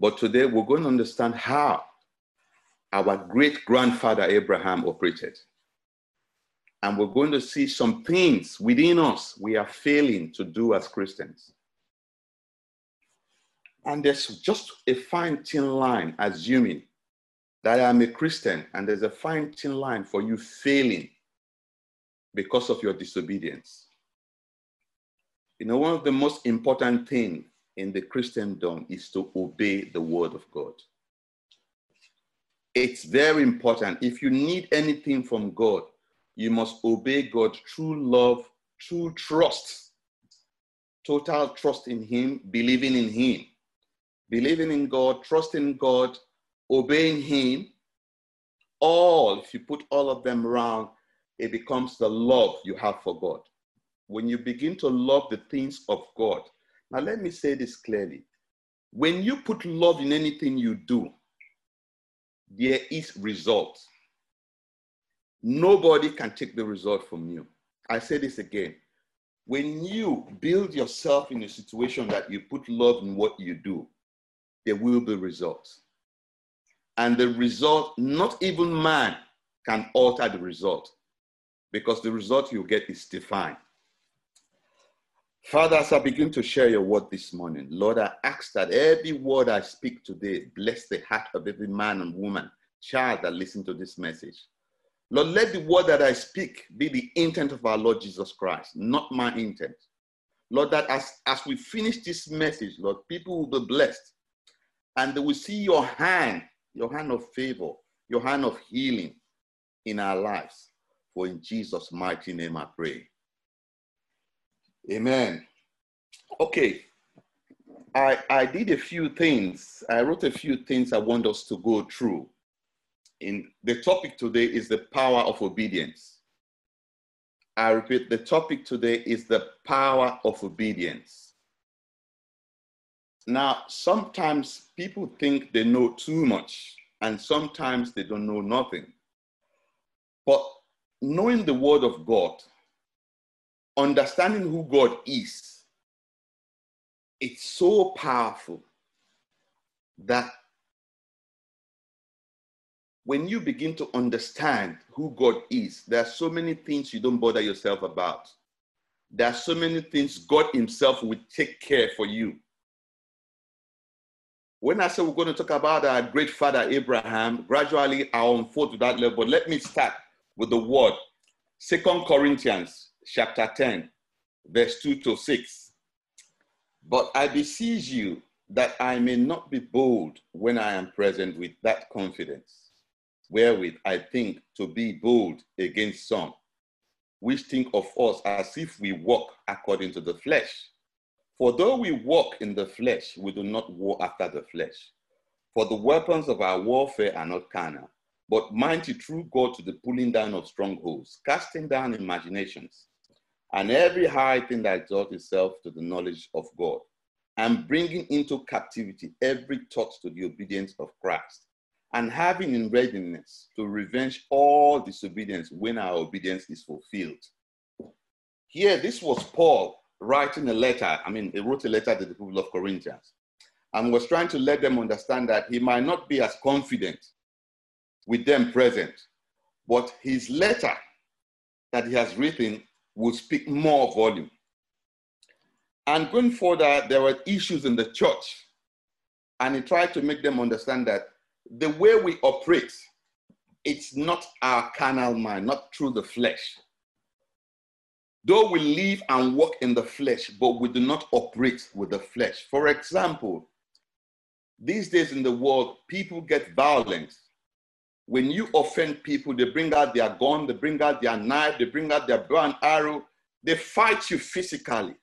But today we're going to understand how our great grandfather Abraham operated. And we're going to see some things within us we are failing to do as Christians. And there's just a fine thin line, assuming that I'm a Christian, and there's a fine thin line for you failing because of your disobedience. You know, one of the most important things in the Christendom is to obey the word of God. It's very important. If you need anything from God, you must obey God through love, through trust, total trust in Him, believing in Him. Believing in God, trusting God, obeying Him, all, if you put all of them around, it becomes the love you have for God. When you begin to love the things of God, now let me say this clearly. When you put love in anything you do, there is result. Nobody can take the result from you. I say this again. When you build yourself in a situation that you put love in what you do, there will be results. And the result, not even man can alter the result because the result you get is defined. Father, as I begin to share your word this morning, Lord, I ask that every word I speak today bless the heart of every man and woman, child that listen to this message. Lord, let the word that I speak be the intent of our Lord Jesus Christ, not my intent. Lord, that as, as we finish this message, Lord, people will be blessed and they will see your hand, your hand of favor, your hand of healing in our lives. For in Jesus' mighty name I pray. Amen. Okay. I, I did a few things. I wrote a few things I want us to go through. In the topic today is the power of obedience. I repeat, the topic today is the power of obedience. Now, sometimes people think they know too much, and sometimes they don't know nothing. But knowing the word of God, understanding who God is, it's so powerful that when you begin to understand who God is, there are so many things you don't bother yourself about. There are so many things God Himself will take care for you. When I say we're going to talk about our great father Abraham, gradually I'll unfold to that level. But let me start with the word. Second Corinthians chapter 10, verse 2 to 6. But I beseech you that I may not be bold when I am present with that confidence, wherewith I think to be bold against some, which think of us as if we walk according to the flesh. For though we walk in the flesh, we do not war after the flesh. For the weapons of our warfare are not carnal, but mighty through God to the pulling down of strongholds, casting down imaginations, and every high thing that exalts itself to the knowledge of God, and bringing into captivity every thought to the obedience of Christ, and having in readiness to revenge all disobedience when our obedience is fulfilled. Here, this was Paul writing a letter. I mean, he wrote a letter to the people of Corinthians and was trying to let them understand that he might not be as confident with them present, but his letter that he has written will speak more volume. And going further, there were issues in the church, and he tried to make them understand that the way we operate, it's not our carnal mind, not through the flesh. Though we live and walk in the flesh, but we do not operate with the flesh. For example, these days in the world, people get violent. When you offend people, they bring out their gun, they bring out their knife, they bring out their bow and arrow. They fight you physically.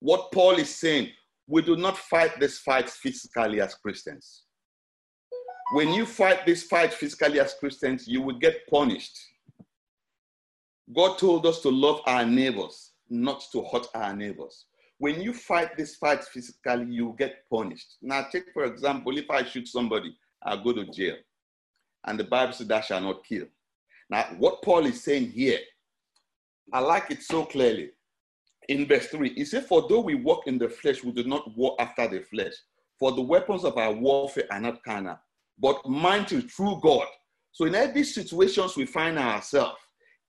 What Paul is saying, we do not fight this fight physically as Christians. When you fight this fight physically as Christians, you will get punished. God told us to love our neighbors, not to hurt our neighbors. When you fight this fight physically, you get punished. Now, take for example, if I shoot somebody, I'll go to jail. And the Bible says, that shall not kill. Now, what Paul is saying here, I like it so clearly. In verse 3, he said, For though we walk in the flesh, we do not walk after the flesh. For the weapons of our warfare are not carnal, but mighty through God. So in every situations we find ourselves,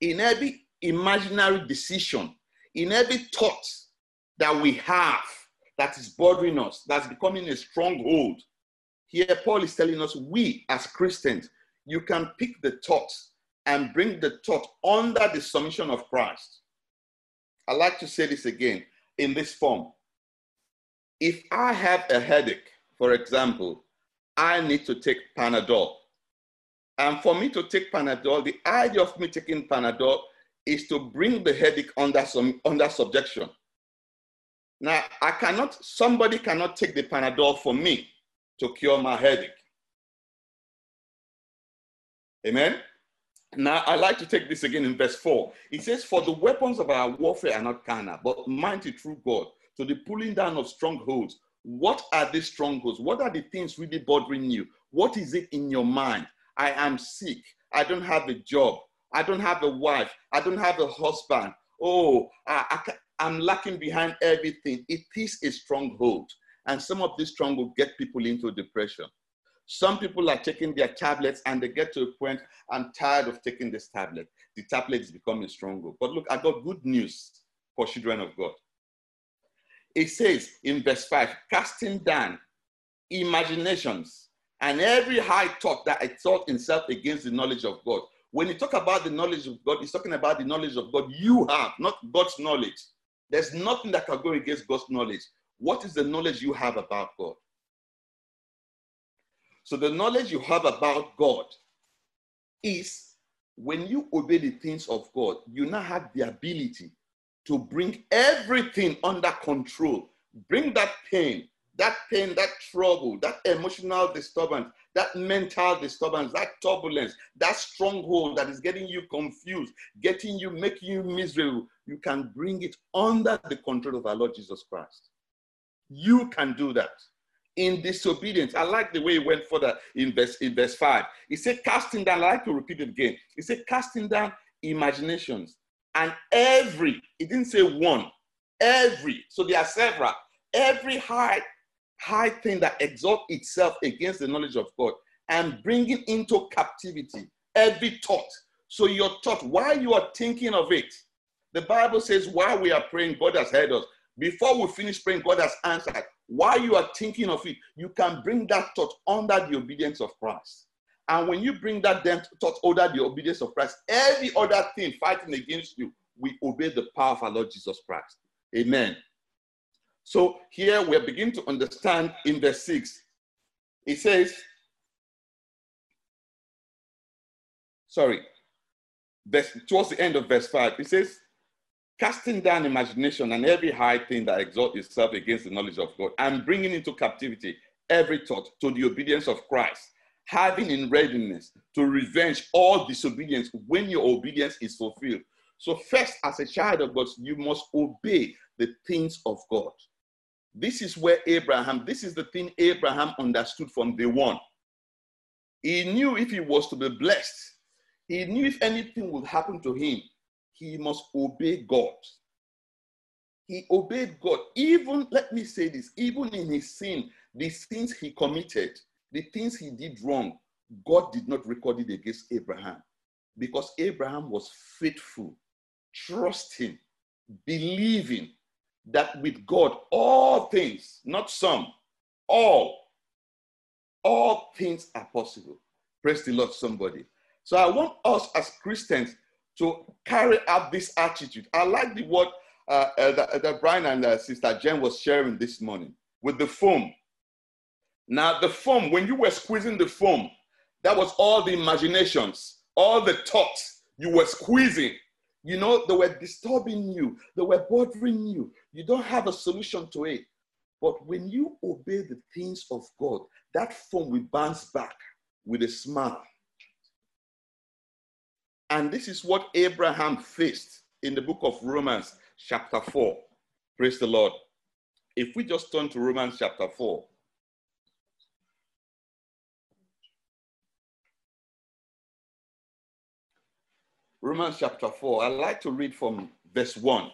in every imaginary decision, in every thought that we have that is bothering us, that's becoming a stronghold. Here, Paul is telling us, we as Christians, you can pick the thoughts and bring the thought under the submission of Christ. I like to say this again in this form. If I have a headache, for example, I need to take Panadol. And for me to take Panadol, the idea of me taking Panadol is to bring the headache under some under subjection. Now, I cannot, somebody cannot take the Panadol for me to cure my headache. Amen. Now, I like to take this again in verse 4. It says, For the weapons of our warfare are not carnal, but mighty through God to the pulling down of strongholds. What are these strongholds? What are the things really bothering you? What is it in your mind? I am sick. I don't have a job. I don't have a wife. I don't have a husband. Oh, I, I, I'm lacking behind everything. It is a stronghold. And some of these strongholds get people into depression. Some people are taking their tablets and they get to a point, I'm tired of taking this tablet. The tablet is becoming stronger. But look, I got good news for children of God. It says in verse 5 casting down imaginations and every high thought that exalts itself against the knowledge of God. When you talk about the knowledge of God, he's talking about the knowledge of God you have, not God's knowledge. There's nothing that can go against God's knowledge. What is the knowledge you have about God? So the knowledge you have about God is when you obey the things of God, you now have the ability to bring everything under control. Bring that pain, that pain, that trouble, that emotional disturbance, that mental disturbance, that turbulence, that stronghold that is getting you confused, getting you, making you miserable. You can bring it under the control of our Lord Jesus Christ. You can do that in disobedience. I like the way he went further in verse, in verse 5. He said, casting down, I like to repeat it again. He said, casting down imaginations. And every, he didn't say one, every, so there are several, every high, high thing that exalts itself against the knowledge of God and bringing into captivity every thought. So your thought, while you are thinking of it, the Bible says while we are praying, God has heard us. Before we finish praying, God has answered. While you are thinking of it, you can bring that thought under the obedience of Christ. And when you bring that thought under the obedience of Christ, every other thing fighting against you, we obey the power of our Lord Jesus Christ. Amen. So here we're beginning to understand in verse 6. It says, sorry, verse, towards the end of verse 5, it says, casting down imagination and every high thing that exalts itself against the knowledge of God, and bringing into captivity every thought to the obedience of Christ, having in readiness to revenge all disobedience when your obedience is fulfilled. So, first, as a child of God, you must obey the things of God. This is where Abraham, this is the thing Abraham understood from day one. He knew if he was to be blessed, he knew if anything would happen to him, he must obey God. He obeyed God. Even, let me say this, even in his sin, the sins he committed, the things he did wrong, God did not record it against Abraham because Abraham was faithful, trusting, believing that with God, all things, not some, all, all things are possible. Praise the Lord, somebody. So I want us as Christians to carry out this attitude. I like the word uh, uh, that, uh, that Brian and uh, Sister Jen was sharing this morning with the foam. Now, the foam, when you were squeezing the foam, that was all the imaginations, all the thoughts you were squeezing. You know, they were disturbing you, they were bothering you. You don't have a solution to it. But when you obey the things of God, that foam will bounce back with a smile. And this is what Abraham faced in the book of Romans, chapter 4. Praise the Lord. If we just turn to Romans chapter 4. Romans chapter 4. I like to read from verse 1.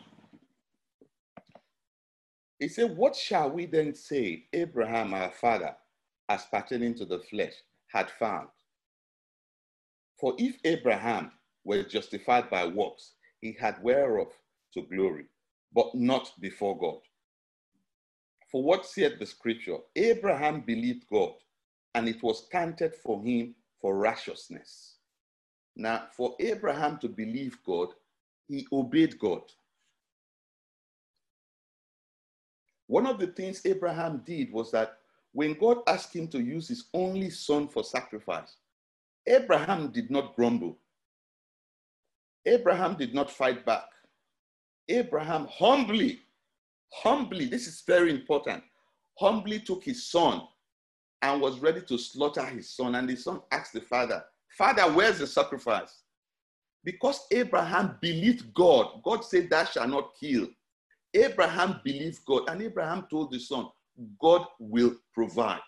He said, What shall we then say Abraham, our father, as pertaining to the flesh, had found? For if Abraham were justified by works, he had whereof to glory, but not before God. For what said the scripture? Abraham believed God, and it was counted for him for righteousness. Now, for Abraham to believe God, he obeyed God. One of the things Abraham did was that when God asked him to use his only son for sacrifice, Abraham did not grumble. Abraham did not fight back. Abraham humbly, humbly, this is very important, humbly took his son and was ready to slaughter his son. And the son asked the father, Father, where's the sacrifice? Because Abraham believed God, God said, Thou shalt not kill. Abraham believed God, and Abraham told the son, God will provide.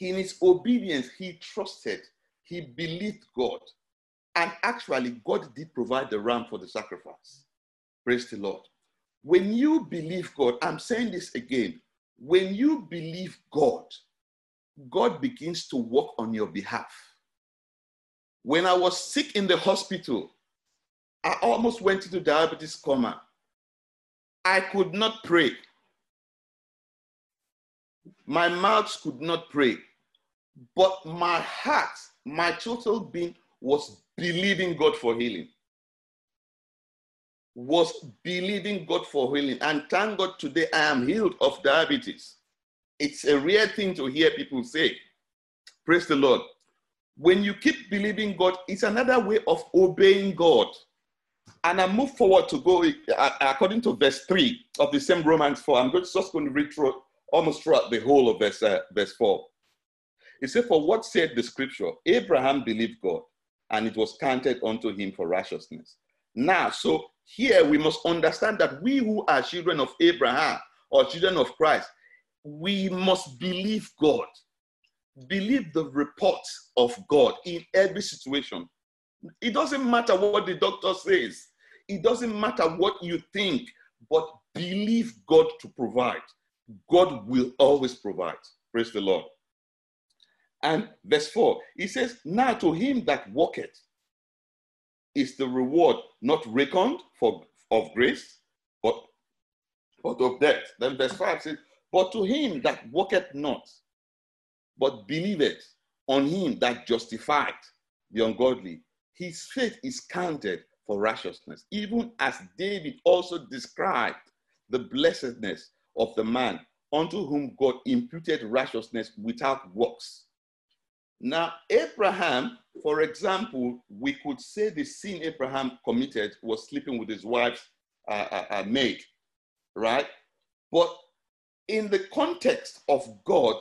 In his obedience, he trusted, he believed God. And actually, God did provide the ram for the sacrifice. Praise the Lord. When you believe God, I'm saying this again, when you believe God, God begins to work on your behalf. When I was sick in the hospital, I almost went into diabetes coma. I could not pray. My mouth could not pray. But my heart, my total being was believing God for healing. Was believing God for healing. And thank God today I am healed of diabetes. It's a rare thing to hear people say. Praise the Lord. When you keep believing God, it's another way of obeying God. And I move forward to go uh, according to verse 3 of the same Romans 4. I'm going to just going to read through almost throughout the whole of verse, uh, verse 4. It said, For what said the scripture? Abraham believed God, and it was counted unto him for righteousness. Now, so here we must understand that we who are children of Abraham or children of Christ, we must believe God. Believe the report of God in every situation. It doesn't matter what the doctor says, it doesn't matter what you think, but believe God to provide. God will always provide. Praise the Lord. And verse 4, he says, Now to him that worketh is the reward not reckoned for of grace, but, but of debt. Then verse 5 says, But to him that worketh not, but believeth on him that justified the ungodly, his faith is counted for righteousness, even as David also described the blessedness of the man unto whom God imputed righteousness without works. Now, Abraham, for example, we could say the sin Abraham committed was sleeping with his wife's uh, uh, uh, maid, right? But in the context of God,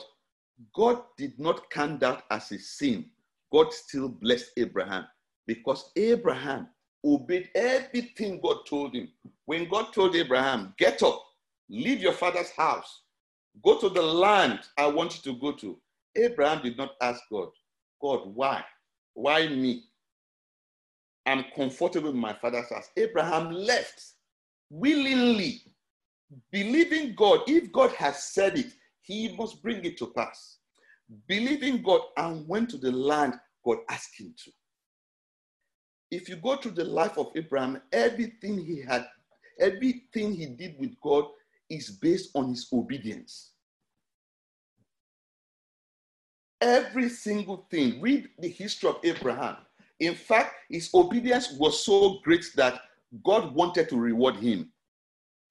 God did not count that as a sin. God still blessed Abraham because Abraham obeyed everything God told him. When God told Abraham, Get up, leave your father's house, go to the land I want you to go to, Abraham did not ask God, God, why? Why me? I'm comfortable in my father's house. Abraham left willingly, believing God. If God has said it, he must bring it to pass. Believing God and went to the land God asked him to. If you go through the life of Abraham, everything he had, everything he did with God is based on his obedience. Every single thing. Read the history of Abraham. In fact, his obedience was so great that God wanted to reward him.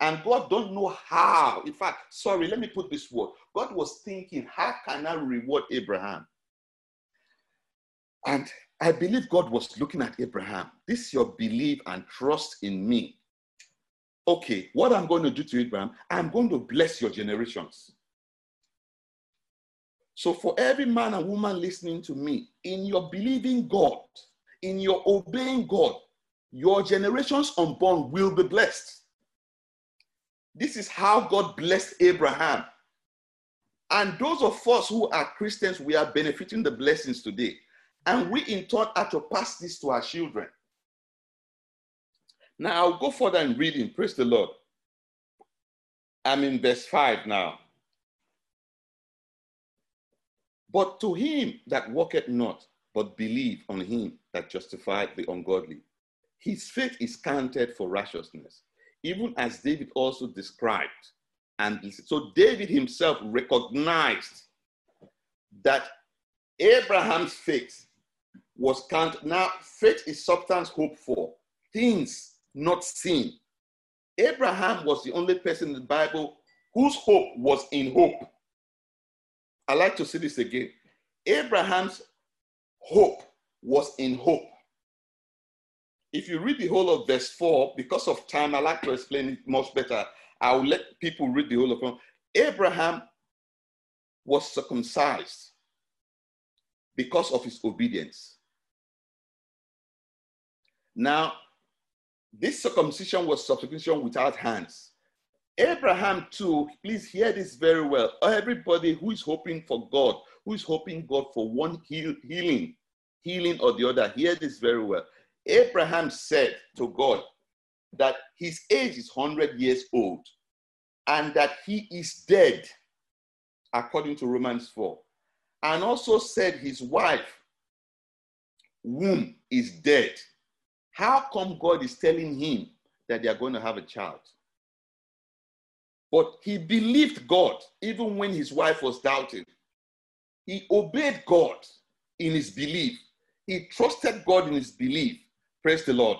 And God don't know how. In fact, sorry, let me put this word. God was thinking, how can I reward Abraham? And I believe God was looking at Abraham. This is your belief and trust in me. Okay, what I'm going to do to Abraham, I'm going to bless your generations. So, for every man and woman listening to me, in your believing God, in your obeying God, your generations unborn will be blessed. This is how God blessed Abraham. And those of us who are Christians, we are benefiting the blessings today. And we, in turn, are to pass this to our children. Now, I'll go further in reading. Praise the Lord. I'm in verse 5 now. But to him that walketh not, but believe on him that justified the ungodly, his faith is counted for righteousness, even as David also described. And so David himself recognized that Abraham's faith was counted. Now, faith is substance hoped for, things not seen. Abraham was the only person in the Bible whose hope was in hope. I like to see this again. Abraham's hope was in hope. If you read the whole of verse 4, because of time, I like to explain it much better. I will let people read the whole of it. Abraham was circumcised because of his obedience. Now, this circumcision was circumcision without hands. Abraham, too, please hear this very well. Everybody who is hoping for God, who is hoping God for one heal, healing, healing or the other, hear this very well. Abraham said to God that his age is 100 years old and that he is dead, according to Romans 4. And also said his wife, womb is dead. How come God is telling him that they are going to have a child? But he believed God even when his wife was doubting. He obeyed God in his belief. He trusted God in his belief. Praise the Lord.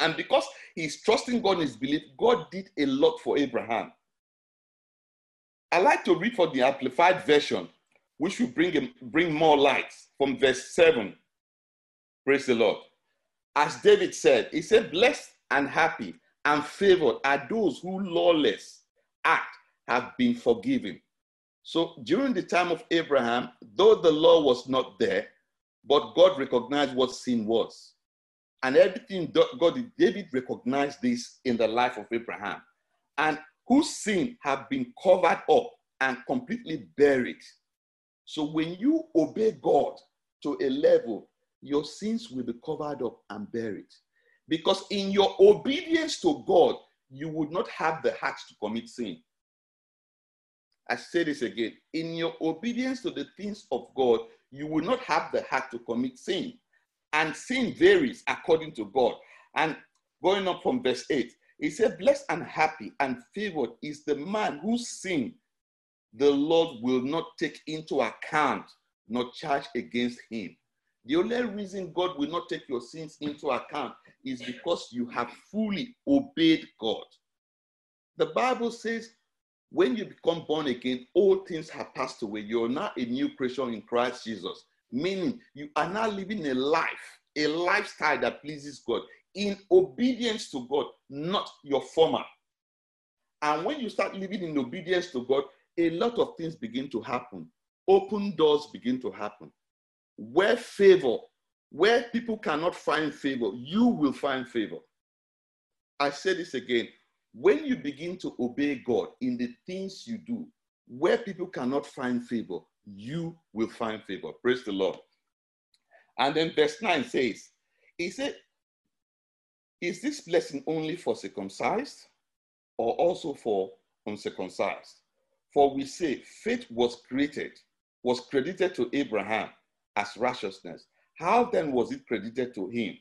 And because he's trusting God in his belief, God did a lot for Abraham. I like to read for the Amplified Version, which will bring, him, bring more light from verse 7. Praise the Lord. As David said, he said, Blessed and happy and favored are those who lawless act have been forgiven. So during the time of Abraham, though the law was not there, but God recognized what sin was. And everything God did, David recognized this in the life of Abraham. And whose sin have been covered up and completely buried. So when you obey God to a level your sins will be covered up and buried. Because in your obedience to God, you would not have the heart to commit sin. I say this again. In your obedience to the things of God, you will not have the heart to commit sin. And sin varies according to God. And going up from verse 8, he said, Blessed and happy and favored is the man whose sin the Lord will not take into account nor charge against him. The only reason God will not take your sins into account is because you have fully obeyed God. The Bible says, when you become born again, all things have passed away. You're now a new creation in Christ Jesus, meaning you are now living a life, a lifestyle that pleases God in obedience to God, not your former. And when you start living in obedience to God, a lot of things begin to happen. Open doors begin to happen where favor, where people cannot find favor, you will find favor. I say this again. When you begin to obey God in the things you do, where people cannot find favor, you will find favor. Praise the Lord. And then verse 9 says, He said, Is this blessing only for circumcised or also for uncircumcised? For we say faith was created, was credited to Abraham as righteousness. How then was it credited to him?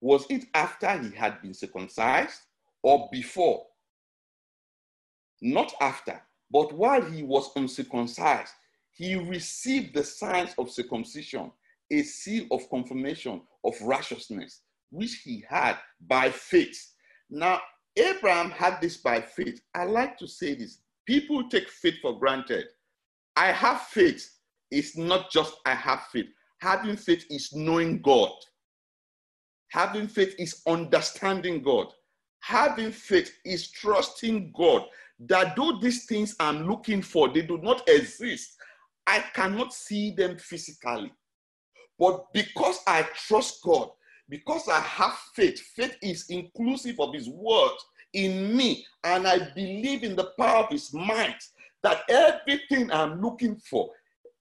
Was it after he had been circumcised or before? Not after, but while he was uncircumcised, he received the signs of circumcision, a seal of confirmation of righteousness, which he had by faith. Now, Abraham had this by faith. I like to say this people take faith for granted. I have faith it's not just I have faith. Having faith is knowing God. Having faith is understanding God. Having faith is trusting God that though these things I'm looking for, they do not exist. I cannot see them physically. But because I trust God, because I have faith, faith is inclusive of His word in me, and I believe in the power of His might, that everything I'm looking for,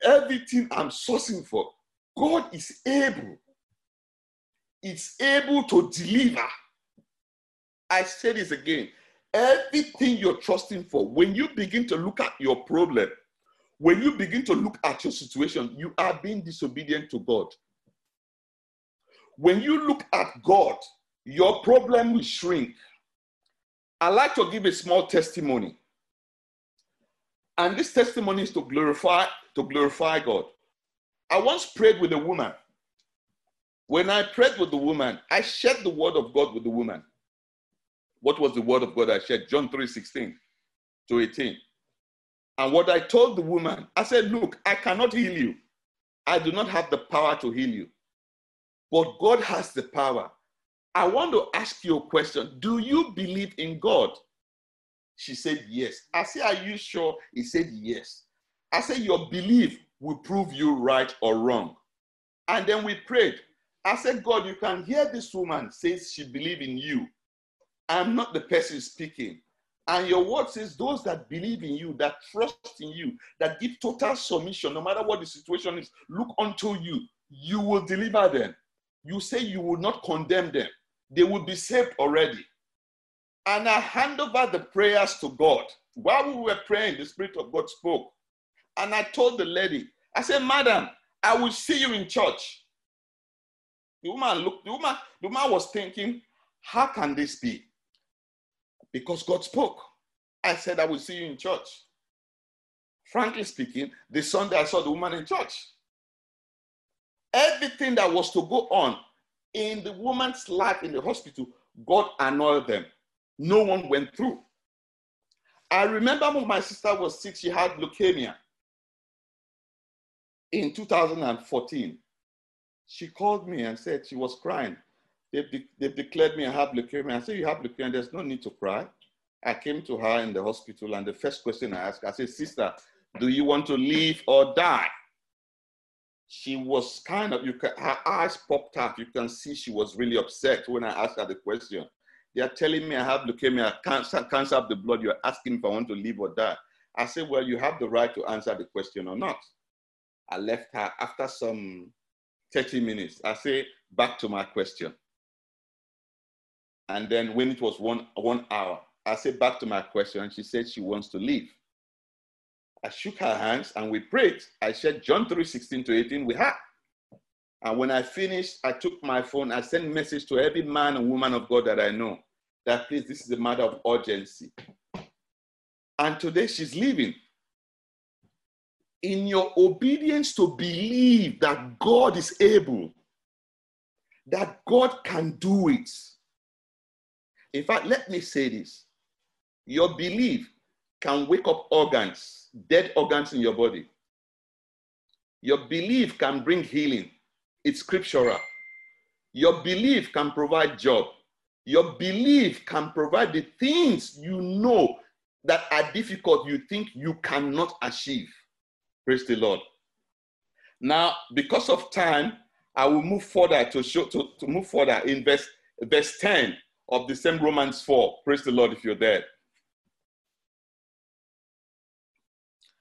everything I'm sourcing for, God is able. It's able to deliver. I say this again. Everything you're trusting for, when you begin to look at your problem, when you begin to look at your situation, you are being disobedient to God. When you look at God, your problem will shrink. I like to give a small testimony. And this testimony is to glorify to glorify God. I once prayed with a woman. When I prayed with the woman, I shared the word of God with the woman. What was the word of God I shared? John 3 16 to 18. And what I told the woman, I said, Look, I cannot heal you. I do not have the power to heal you. But God has the power. I want to ask you a question. Do you believe in God? She said, Yes. I said, Are you sure? He said, Yes. I said, Your belief will prove you right or wrong. And then we prayed. I said, God, you can hear this woman says she believe in you. I'm not the person speaking. And your word says, those that believe in you, that trust in you, that give total submission, no matter what the situation is, look unto you, you will deliver them. You say you will not condemn them, they will be saved already. And I hand over the prayers to God. While we were praying, the Spirit of God spoke. And I told the lady, I said, Madam, I will see you in church. The woman looked, the woman, the woman was thinking, how can this be? because God spoke. I said, I will see you in church. Frankly speaking, the Sunday I saw the woman in church. Everything that was to go on in the woman's life in the hospital, God annulled them. No one went through. I remember when my sister was sick, she had leukemia in 2014. She called me and said she was crying. They've, de- they've declared me I have leukemia. I said, You have leukemia, there's no need to cry. I came to her in the hospital, and the first question I asked, I said, Sister, do you want to live or die? She was kind of, you can, her eyes popped out. You can see she was really upset when I asked her the question. They are telling me I have leukemia, cancer, cancer of the blood. You're asking if I want to live or die. I said, Well, you have the right to answer the question or not. I left her after some 30 minutes. I say, Back to my question. And then when it was one, one hour, I said back to my question, and she said she wants to leave. I shook her hands and we prayed. I shared John 3 16 to 18 with her. And when I finished, I took my phone, I sent message to every man and woman of God that I know that please, this is a matter of urgency. And today she's leaving. In your obedience to believe that God is able, that God can do it, in fact, let me say this your belief can wake up organs, dead organs in your body. Your belief can bring healing. It's scriptural. Your belief can provide job. Your belief can provide the things you know that are difficult, you think you cannot achieve. Praise the Lord. Now, because of time, I will move further to show to, to move further in verse, verse 10 of the same Romans 4. Praise the Lord if you're there.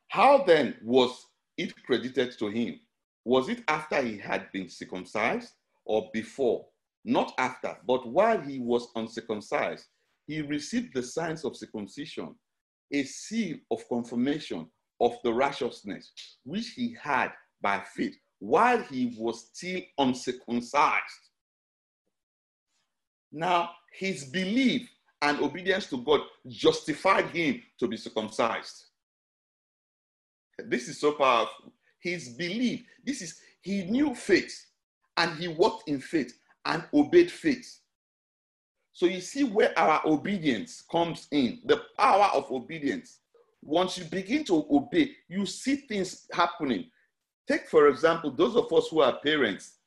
How then was it credited to him? Was it after he had been circumcised or before? Not after, but while he was uncircumcised, he received the signs of circumcision, a seal of confirmation of the righteousness which he had by faith while he was still uncircumcised. Now, his belief and obedience to God justified him to be circumcised. This is so powerful. His belief, this is, he knew faith and he walked in faith and obeyed faith. So you see where our obedience comes in, the power of obedience. Once you begin to obey, you see things happening. Take, for example, those of us who are parents.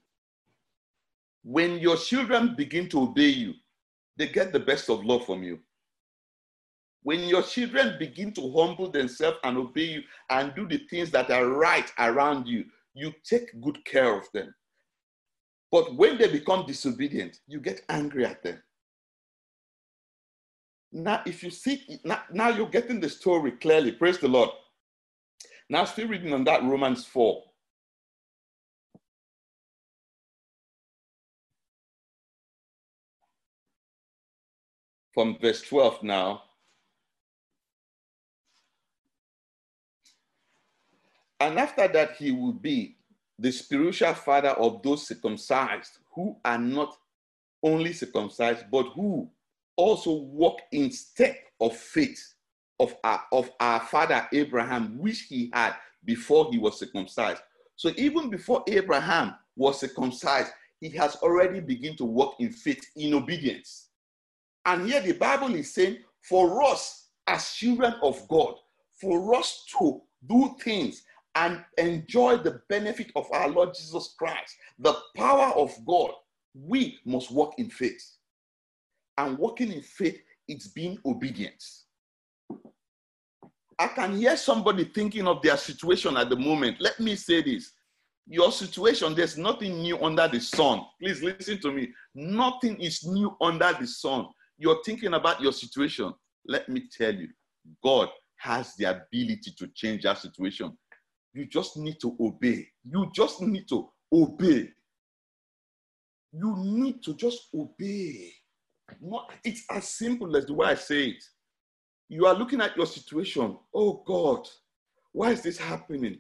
When your children begin to obey you, they get the best of love from you. When your children begin to humble themselves and obey you and do the things that are right around you, you take good care of them. But when they become disobedient, you get angry at them. Now, if you see, now, now you're getting the story clearly. Praise the Lord. Now, still reading on that Romans 4. From verse 12 now. And after that, he will be the spiritual father of those circumcised who are not only circumcised, but who also walk in step of faith of our, of our father Abraham, which he had before he was circumcised. So even before Abraham was circumcised, he has already begun to walk in faith, in obedience. And here the Bible is saying, for us as children of God, for us to do things and enjoy the benefit of our Lord Jesus Christ, the power of God, we must walk in faith. And walking in faith it's being obedient. I can hear somebody thinking of their situation at the moment. Let me say this. Your situation, there's nothing new under the sun. Please listen to me. Nothing is new under the sun. You're thinking about your situation. Let me tell you, God has the ability to change that situation. You just need to obey. You just need to obey. You need to just obey. It's as simple as the way I say it. You are looking at your situation. Oh God, why is this happening?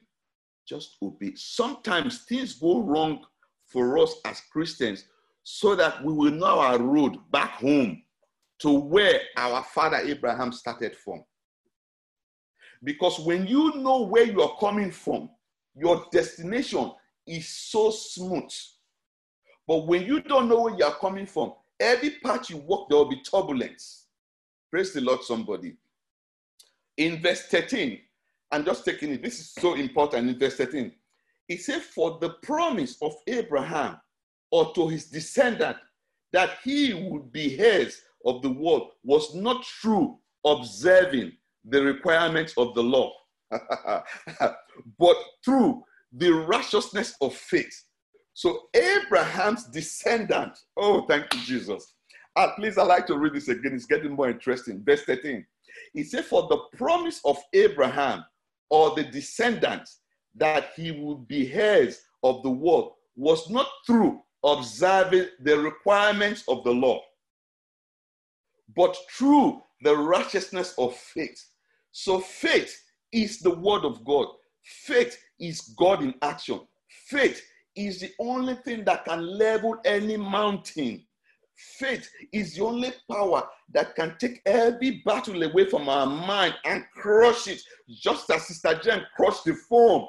Just obey. Sometimes things go wrong for us as Christians so that we will know our road back home to where our father Abraham started from. Because when you know where you are coming from, your destination is so smooth. But when you don't know where you are coming from, every part you walk, there will be turbulence. Praise the Lord, somebody. In verse 13, I'm just taking it, this is so important in verse 13. It says, For the promise of Abraham or to his descendant that he would be heirs of the world was not true observing the requirements of the law, but through the righteousness of faith. So Abraham's descendant, oh, thank you, Jesus. At least I like to read this again. It's getting more interesting. Verse 13. He said, For the promise of Abraham or the descendants that he would be heirs of the world was not through observing the requirements of the law, but through the righteousness of faith. So faith is the word of God. Faith is God in action. Faith is the only thing that can level any mountain. Faith is the only power that can take every battle away from our mind and crush it, just as Sister Jen crushed the foam.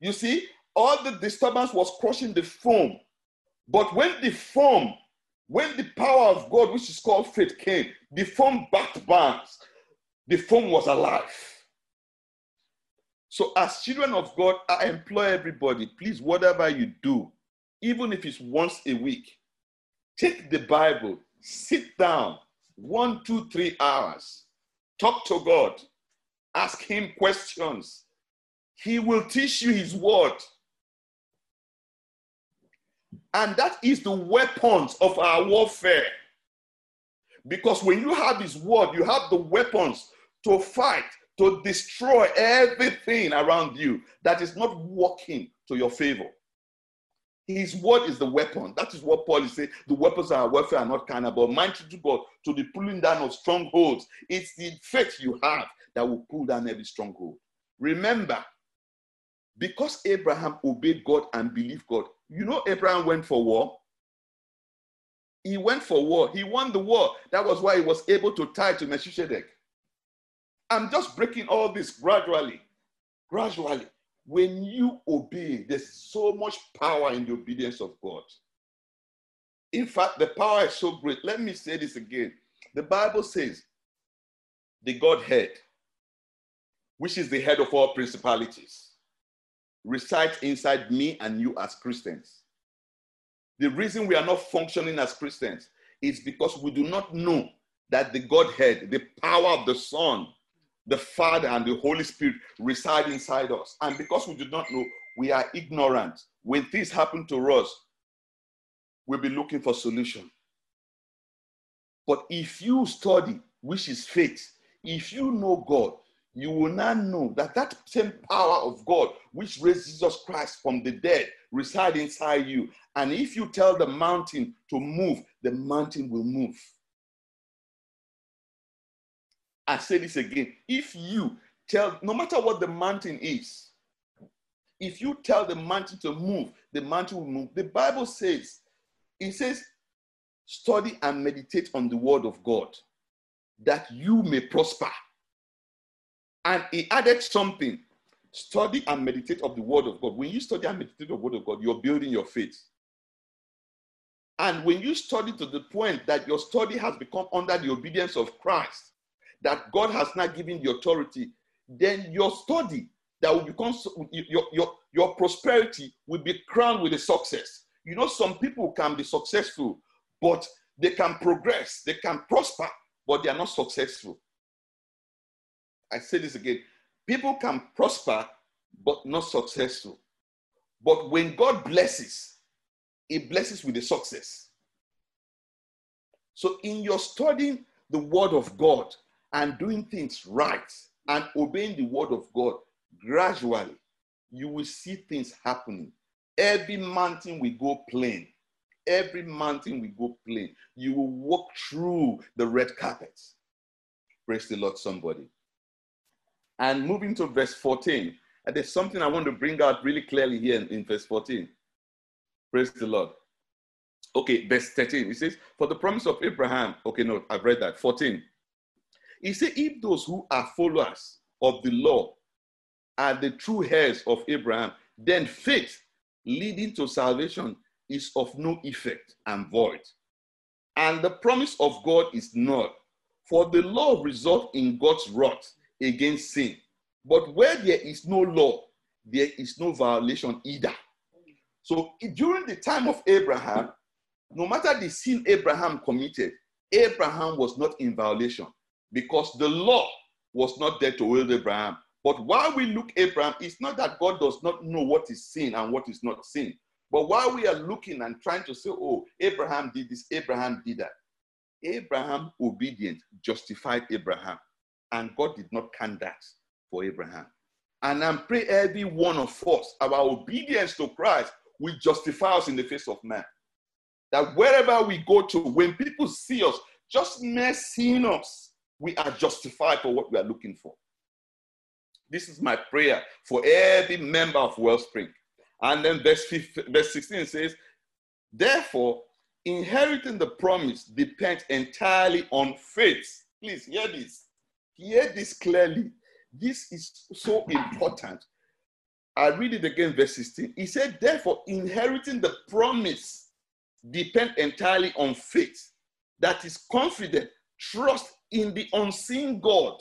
You see, all the disturbance was crushing the foam. But when the foam, when the power of God, which is called faith, came, the foam backed bands. The foam was alive. So, as children of God, I employ everybody, please, whatever you do, even if it's once a week, take the Bible, sit down, one, two, three hours, talk to God, ask Him questions. He will teach you His word. And that is the weapons of our warfare. Because when you have His word, you have the weapons to fight, to destroy everything around you that is not working to your favor. His word is the weapon. That is what Paul is saying. The weapons of our warfare are not carnal, but mighty to God to the pulling down of strongholds. It's the faith you have that will pull down every stronghold. Remember, because Abraham obeyed God and believed God, you know Abraham went for war. He went for war. He won the war. That was why he was able to tithe to Melchizedek. I'm just breaking all this gradually. Gradually. When you obey, there's so much power in the obedience of God. In fact, the power is so great. Let me say this again. The Bible says the Godhead, which is the head of all principalities, resides inside me and you as Christians. The reason we are not functioning as Christians is because we do not know that the Godhead, the power of the Son, the Father and the Holy Spirit reside inside us. And because we do not know, we are ignorant. When things happen to us, we'll be looking for solution. But if you study, which is faith, if you know God, you will now know that that same power of God, which raised Jesus Christ from the dead, reside inside you. And if you tell the mountain to move, the mountain will move. I say this again. If you tell, no matter what the mountain is, if you tell the mountain to move, the mountain will move. The Bible says, it says, study and meditate on the word of God that you may prosper. And he added something study and meditate of the word of God. When you study and meditate of the word of God, you're building your faith. And when you study to the point that your study has become under the obedience of Christ, that God has not given the authority, then your study that will become your, your, your prosperity will be crowned with a success. You know, some people can be successful, but they can progress, they can prosper, but they are not successful. I say this again people can prosper, but not successful. But when God blesses, He blesses with a success. So, in your studying the Word of God and doing things right and obeying the Word of God, gradually you will see things happening. Every mountain will go plain. Every mountain will go plain. You will walk through the red carpet. Praise the Lord, somebody. And moving to verse 14, there's something I want to bring out really clearly here in, in verse 14. Praise the Lord. Okay, verse 13. It says, For the promise of Abraham. Okay, no, I've read that. 14. He said, If those who are followers of the law are the true heirs of Abraham, then faith leading to salvation is of no effect and void. And the promise of God is not. For the law results in God's wrath against sin. But where there is no law, there is no violation either. So during the time of Abraham, no matter the sin Abraham committed, Abraham was not in violation because the law was not there to hold Abraham. But while we look Abraham, it's not that God does not know what is sin and what is not sin. But while we are looking and trying to say, oh, Abraham did this, Abraham did that, Abraham obedient justified Abraham. And God did not count that for Abraham. And I pray every one of us, our obedience to Christ will justify us in the face of man. That wherever we go to, when people see us, just mere seeing us, we are justified for what we are looking for. This is my prayer for every member of Wellspring. And then verse, 15, verse 16 says, Therefore, inheriting the promise depends entirely on faith. Please hear this. Hear this clearly. This is so important. I read it again, verse 16. He said, Therefore, inheriting the promise depends entirely on faith that is confident, trust in the unseen God.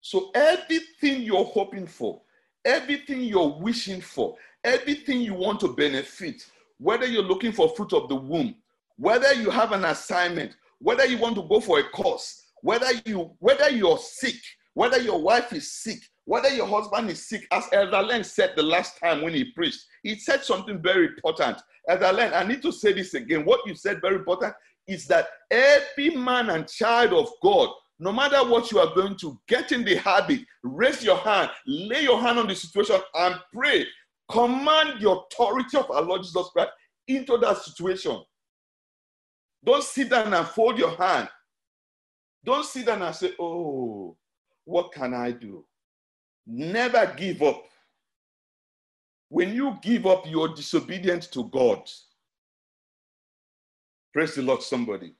So, everything you're hoping for, everything you're wishing for, everything you want to benefit, whether you're looking for fruit of the womb, whether you have an assignment, whether you want to go for a course, whether you whether you're sick, whether your wife is sick, whether your husband is sick, as Elder Len said the last time when he preached, he said something very important. Elder Len, I need to say this again. What you said very important is that every man and child of God, no matter what you are going to, get in the habit, raise your hand, lay your hand on the situation, and pray. Command the authority of our Lord Jesus Christ into that situation. Don't sit down and fold your hand don't sit down and say, oh, what can I do? Never give up. When you give up, you're disobedient to God. Praise the Lord, somebody.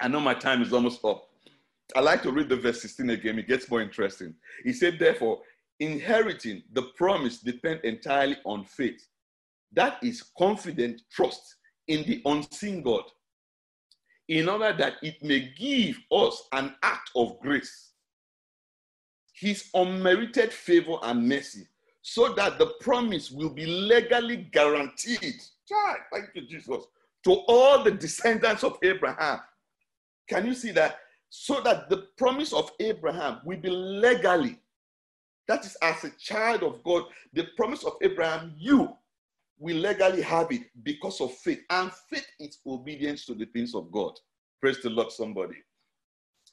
I know my time is almost up. I like to read the verse 16 again. It gets more interesting. He said, therefore, inheriting the promise depends entirely on faith. That is confident trust in the unseen God in order that it may give us an act of grace, his unmerited favor and mercy, so that the promise will be legally guaranteed. Thank you, Jesus. To all the descendants of Abraham. Can you see that? So that the promise of Abraham will be legally. That is, as a child of God, the promise of Abraham, you will legally have it because of faith. And faith is obedience to the things of God. Praise the Lord, somebody.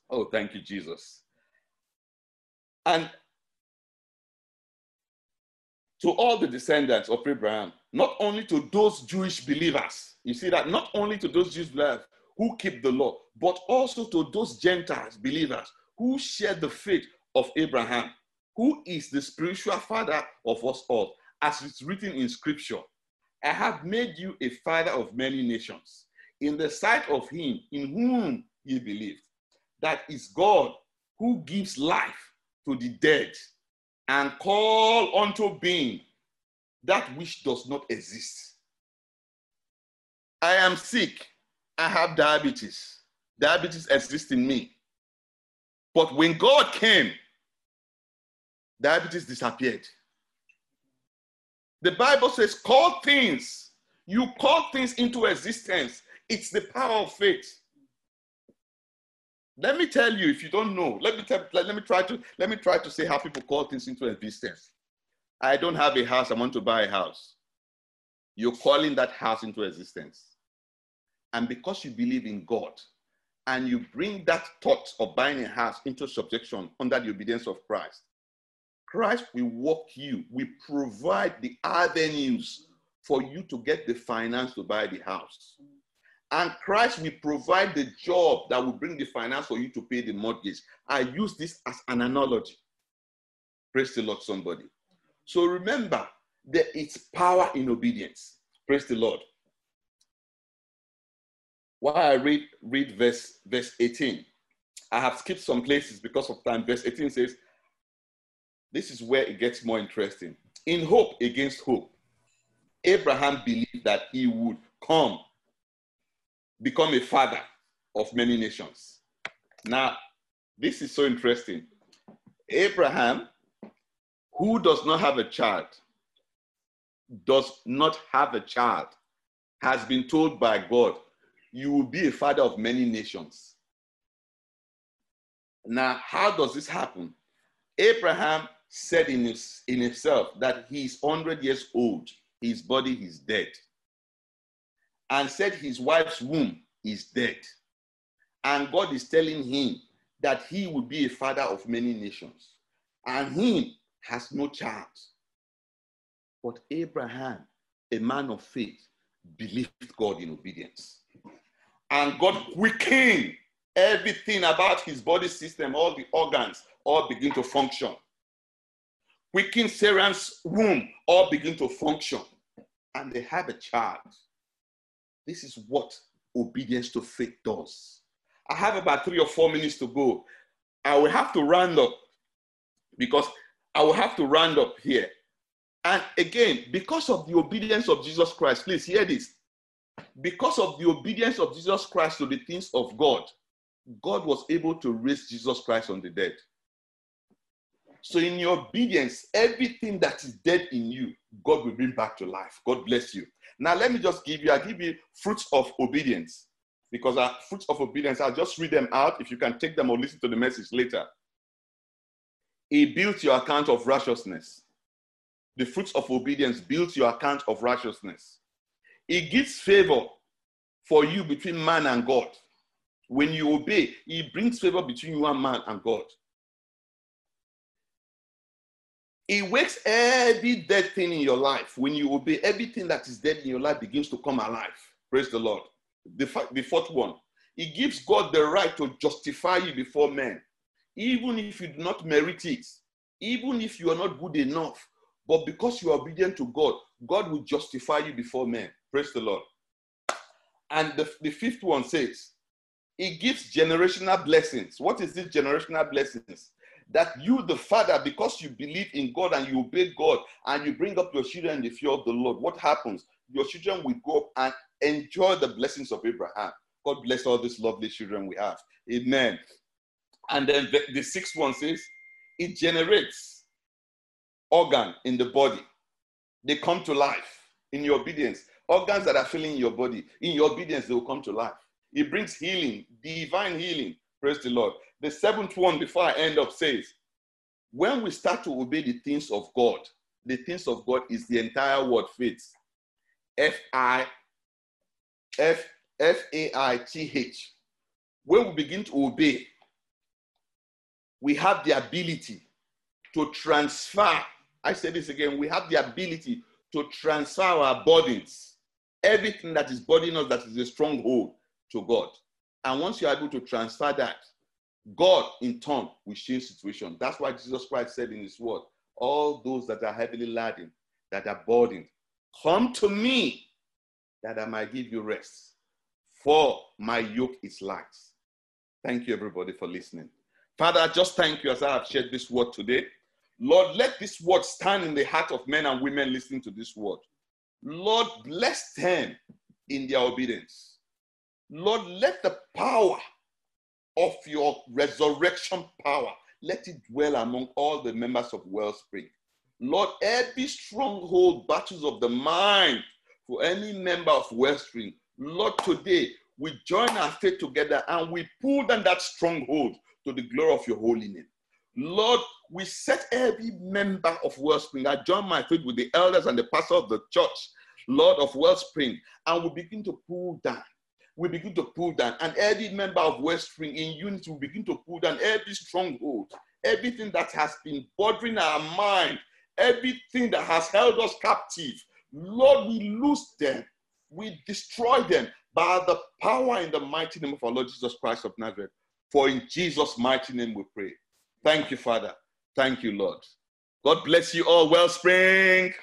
Oh, thank you, Jesus. And to all the descendants of Abraham, not only to those Jewish believers, you see that not only to those Jewish believers who keep the law, but also to those Gentiles believers who share the faith of Abraham, who is the spiritual father of us all, as it's written in scripture. I have made you a father of many nations in the sight of him in whom ye believed. That is God who gives life to the dead and call unto being that which does not exist. I am sick. I have diabetes. Diabetes exists in me. But when God came, diabetes disappeared. The Bible says, call things. You call things into existence. It's the power of faith. Let me tell you, if you don't know, let me tell, let, let me try to let me try to say how people call things into existence. I don't have a house, I want to buy a house. You're calling that house into existence. And because you believe in God and you bring that thought of buying a house into subjection under the obedience of Christ, Christ will walk you, we provide the avenues for you to get the finance to buy the house. And Christ will provide the job that will bring the finance for you to pay the mortgage. I use this as an analogy. Praise the Lord, somebody. So remember, there is power in obedience. Praise the Lord. While I read, read verse, verse 18, I have skipped some places because of time. Verse 18 says, This is where it gets more interesting. In hope against hope, Abraham believed that he would come become a father of many nations. Now, this is so interesting. Abraham, who does not have a child, does not have a child, has been told by God, You will be a father of many nations. Now, how does this happen? Abraham said in, his, in himself that he is 100 years old, his body is dead and said his wife's womb is dead. And God is telling him that he will be a father of many nations. And he has no child. But Abraham, a man of faith, believed God in obedience. And God quickened everything about his body system, all the organs, all begin to function. Quickened Sarah's womb, all begin to function. And they have a child. This is what obedience to faith does. I have about three or four minutes to go. I will have to round up because I will have to round up here. And again, because of the obedience of Jesus Christ, please hear this. Because of the obedience of Jesus Christ to the things of God, God was able to raise Jesus Christ on the dead. So, in your obedience, everything that is dead in you, God will bring back to life. God bless you. Now, let me just give you, I'll give you fruits of obedience. Because our fruits of obedience, I'll just read them out. If you can take them or listen to the message later. He built your account of righteousness. The fruits of obedience built your account of righteousness. He gives favor for you between man and God. When you obey, He brings favor between you and man and God. He wakes every dead thing in your life. When you obey, everything that is dead in your life begins to come alive. Praise the Lord. The, the fourth one, He gives God the right to justify you before men, even if you do not merit it, even if you are not good enough. But because you are obedient to God, God will justify you before men. Praise the Lord. And the, the fifth one says, it gives generational blessings. What is this generational blessings? that you, the father, because you believe in God and you obey God and you bring up your children in the fear of the Lord, what happens? Your children will go up and enjoy the blessings of Abraham. God bless all these lovely children we have. Amen. And then the, the sixth one says, it generates organ in the body. They come to life in your obedience. Organs that are filling your body, in your obedience, they will come to life. It brings healing, divine healing. Praise the Lord. The seventh one, before I end up, says, when we start to obey the things of God, the things of God is the entire word faith. F I F F A I T H. When we begin to obey, we have the ability to transfer. I say this again we have the ability to transfer our burdens, everything that is burdening us, that is a stronghold, to God. And once you're able to transfer that, God, in turn, will change situation. That's why Jesus Christ said in his word, all those that are heavily laden, that are burdened, come to me that I might give you rest. For my yoke is light. Thank you, everybody, for listening. Father, I just thank you as I have shared this word today. Lord, let this word stand in the heart of men and women listening to this word. Lord, bless them in their obedience. Lord, let the power of your resurrection power, let it dwell among all the members of Wellspring. Lord, every stronghold, battles of the mind for any member of Wellspring, Lord, today we join our faith together and we pull down that stronghold to the glory of your holy name. Lord, we set every member of Wellspring. I join my faith with the elders and the pastor of the church, Lord of Wellspring, and we begin to pull down. We begin to pull down, and every member of Wellspring in unity will begin to pull down every stronghold, everything that has been bothering our mind, everything that has held us captive. Lord, we lose them, we destroy them by the power in the mighty name of our Lord Jesus Christ of Nazareth. For in Jesus' mighty name we pray. Thank you, Father. Thank you, Lord. God bless you all, Wellspring.